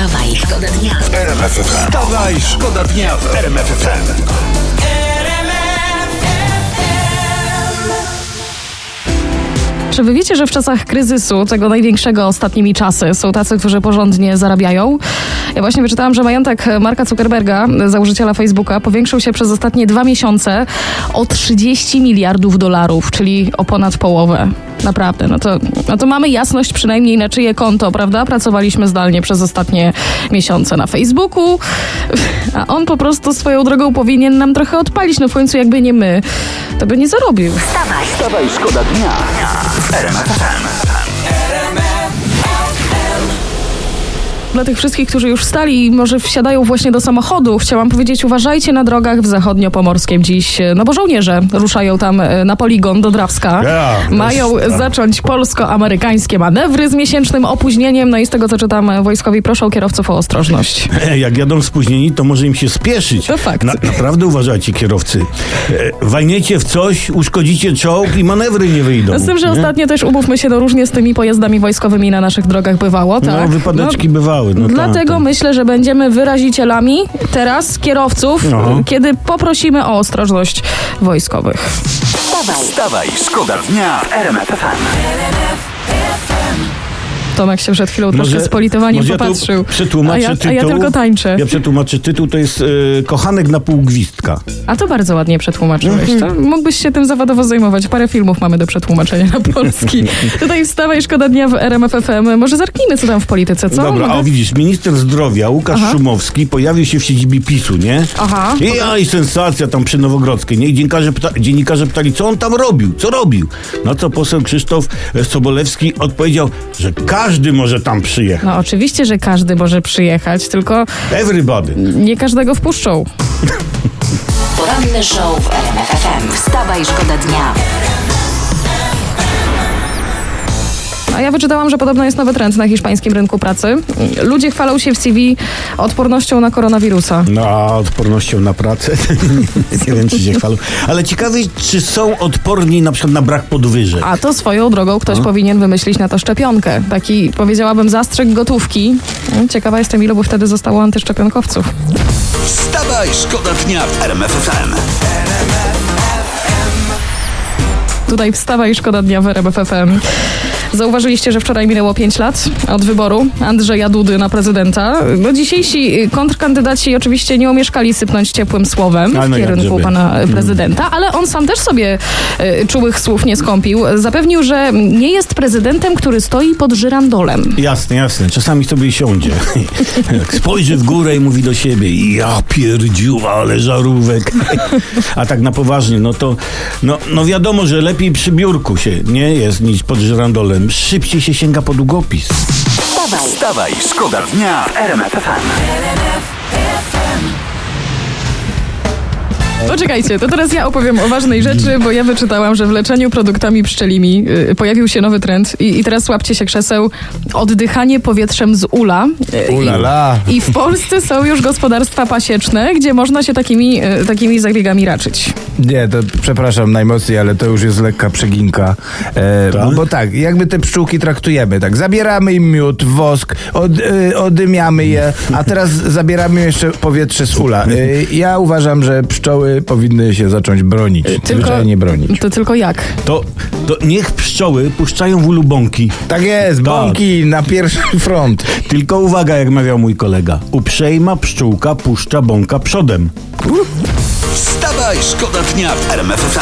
Wstawaj, szkoda dnia. Wstawaj, szkoda dnia w RMF FM. Czy wy wiecie, że w czasach kryzysu, tego największego ostatnimi czasy, są tacy, którzy porządnie zarabiają? Ja właśnie wyczytałam, że majątek Marka Zuckerberga, założyciela Facebooka, powiększył się przez ostatnie dwa miesiące o 30 miliardów dolarów, czyli o ponad połowę. Naprawdę, no to, no to mamy jasność przynajmniej na czyje konto, prawda? Pracowaliśmy zdalnie przez ostatnie miesiące na Facebooku, a on po prostu swoją drogą powinien nam trochę odpalić. No w końcu jakby nie my, to by nie zarobił. Wstawaj, Wstawaj, szkoda dnia w Dla tych wszystkich, którzy już wstali i może wsiadają właśnie do samochodu, chciałam powiedzieć, uważajcie na drogach w zachodniopomorskiem dziś, no bo żołnierze ruszają tam e, na poligon do Drawska. Ja, Mają tak. zacząć polsko-amerykańskie manewry z miesięcznym opóźnieniem, no i z tego co czytam, e, wojskowi proszą kierowców o ostrożność. E, Jak jadą spóźnieni, to może im się spieszyć. To fakt. Na, naprawdę uważajcie, kierowcy. E, Walniecie w coś, uszkodzicie czołg i manewry nie wyjdą. No z tym, że nie? ostatnio też umówmy się, no różnie z tymi pojazdami wojskowymi na naszych drogach bywało, tak? No, wypadeczki bywały. No, Dlatego tak, myślę, że będziemy wyrazicielami teraz kierowców, Aha. kiedy poprosimy o ostrożność wojskowych. wstawaj, Wstawaj, szkoda dnia w RMF FM. Tomek się przed chwilą troszkę z politowaniem może popatrzył. Ja a, ja, tytuł. a ja tylko tańczę. Ja przetłumaczę tytuł, to jest e, Kochanek na pół gwizdka. A to bardzo ładnie przetłumaczyłeś. Mhm. To mógłbyś się tym zawodowo zajmować. Parę filmów mamy do przetłumaczenia na polski. Tutaj wstawaj, szkoda dnia w RMF FM. Może zerknijmy, co tam w polityce, co? Dobra, Mogę? a widzisz, minister zdrowia Łukasz Aha. Szumowski pojawił się w siedzibie PiSu, nie? Aha. I, a, i sensacja tam przy Nowogrodzkiej, nie? I dziennikarze, pyta, dziennikarze pytali, co on tam robił, co robił? No to poseł Krzysztof Sobolewski odpowiedział, że każdy może tam przyjechać. No oczywiście, że każdy może przyjechać, tylko Everybody. nie każdego wpuszczą. poranny show w RMF FM. Wstawaj, szkoda dnia. A ja wyczytałam, że podobno jest nowy trend na hiszpańskim rynku pracy. Ludzie chwalą się w CV odpornością na koronawirusa. No a odpornością na pracę, nie wiem czy się chwalą. Ale ciekawe, czy są odporni na przykład na brak podwyżek. A to swoją drogą ktoś No. powinien wymyślić na to szczepionkę. Taki, powiedziałabym, zastrzyk gotówki. Ciekawa jestem, ilu by wtedy zostało antyszczepionkowców. Wstawaj, szkoda dnia w RMF FM. Tutaj wstawa i szkoda dnia w RMF FM. Zauważyliście, że wczoraj minęło 5 lat od wyboru Andrzeja Dudy na prezydenta. No dzisiejsi kontrkandydaci oczywiście nie omieszkali sypnąć ciepłym słowem w kierunku pana prezydenta, ale on sam też sobie e, czułych słów nie skąpił. Zapewnił, że nie jest prezydentem, który stoi pod żyrandolem. Jasne, jasne. Czasami sobie siądzie. Spojrzy w górę i mówi do siebie, ja pierdziu, ale żarówek. A tak na poważnie, no to no, no wiadomo, że lepiej przy biurku się nie jest niż pod żyrandolem. Szybciej się sięga po długopis. Wstawaj, Wstawaj, szkoda dnia w RMF FM. Poczekajcie, to teraz ja opowiem o ważnej rzeczy, bo ja wyczytałam, że w leczeniu produktami pszczelimi y, pojawił się nowy trend i, i teraz łapcie się krzeseł, oddychanie powietrzem z ula. Y, Ulala. I, I w Polsce są już gospodarstwa pasieczne, gdzie można się takimi, y, takimi zabiegami raczyć. Nie, to przepraszam najmocniej, ale to już jest lekka przeginka. E, Tak? bo, tak, jakby te pszczółki traktujemy, tak, zabieramy im miód, wosk, od, e, odymiamy je, a teraz zabieramy jeszcze powietrze z ula. E, ja uważam, że pszczoły powinny się zacząć bronić, zwyczajnie bronić. To tylko jak? To, to niech pszczoły puszczają w ulu bąki. Tak jest, bąki na pierwszy front. Tylko uwaga, jak mawiał mój kolega. Uprzejma pszczółka puszcza bąka przodem. Wstawaj, szkoda dnia w RMF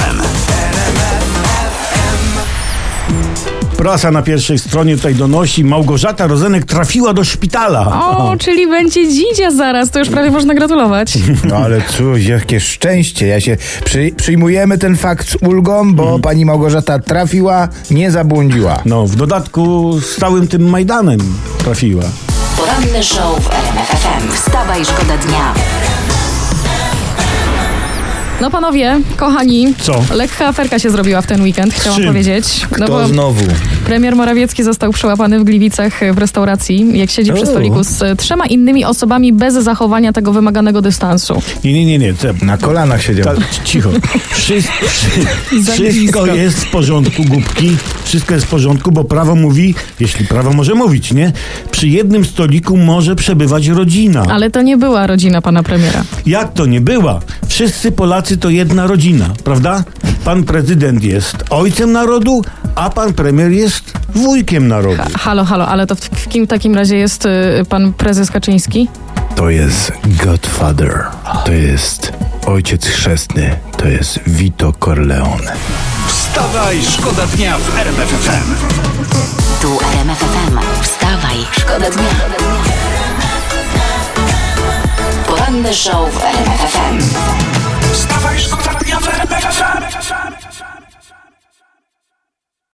Prasa na pierwszej stronie tutaj donosi, Małgorzata Rozenek trafiła do szpitala. O, czyli będzie dzidzia zaraz, to już prawie można gratulować. No ale cóż, jakie szczęście. Ja się przy, przyjmujemy ten fakt z ulgą, bo pani Małgorzata trafiła, nie zabłądziła. No, w dodatku z całym tym Majdanem trafiła. poranny show w RMF FM. Wstawaj, szkoda dnia. No panowie, kochani, Co? lekka aferka się zrobiła w ten weekend, chciałam powiedzieć. No To znowu. Premier Morawiecki został przyłapany w Gliwicach w restauracji, jak siedzi przy stoliku z e, trzema innymi osobami bez zachowania tego wymaganego dystansu. Nie, nie, nie, nie. te- Na kolanach siedział. Ta, cicho. Wszystko, Za wszystko blisko. jest w porządku, głupki. Wszystko jest w porządku, bo prawo mówi, jeśli prawo może mówić, nie? Przy jednym stoliku może przebywać rodzina. Ale to nie była rodzina pana premiera. Jak to nie była? Wszyscy Polacy to jedna rodzina, prawda? Pan prezydent jest ojcem narodu, a pan premier jest wujkiem narodu. Halo, halo, ale to w, w kim takim razie jest y, pan prezes Kaczyński? To jest Godfather. To jest ojciec chrzestny. To jest Vito Corleone. Wstawaj, szkoda dnia w RMF FM. Tu RMF FM. Wstawaj, szkoda dnia. Poranny show w RMF FM. Wstawaj, szkoda dnia w RMF FM.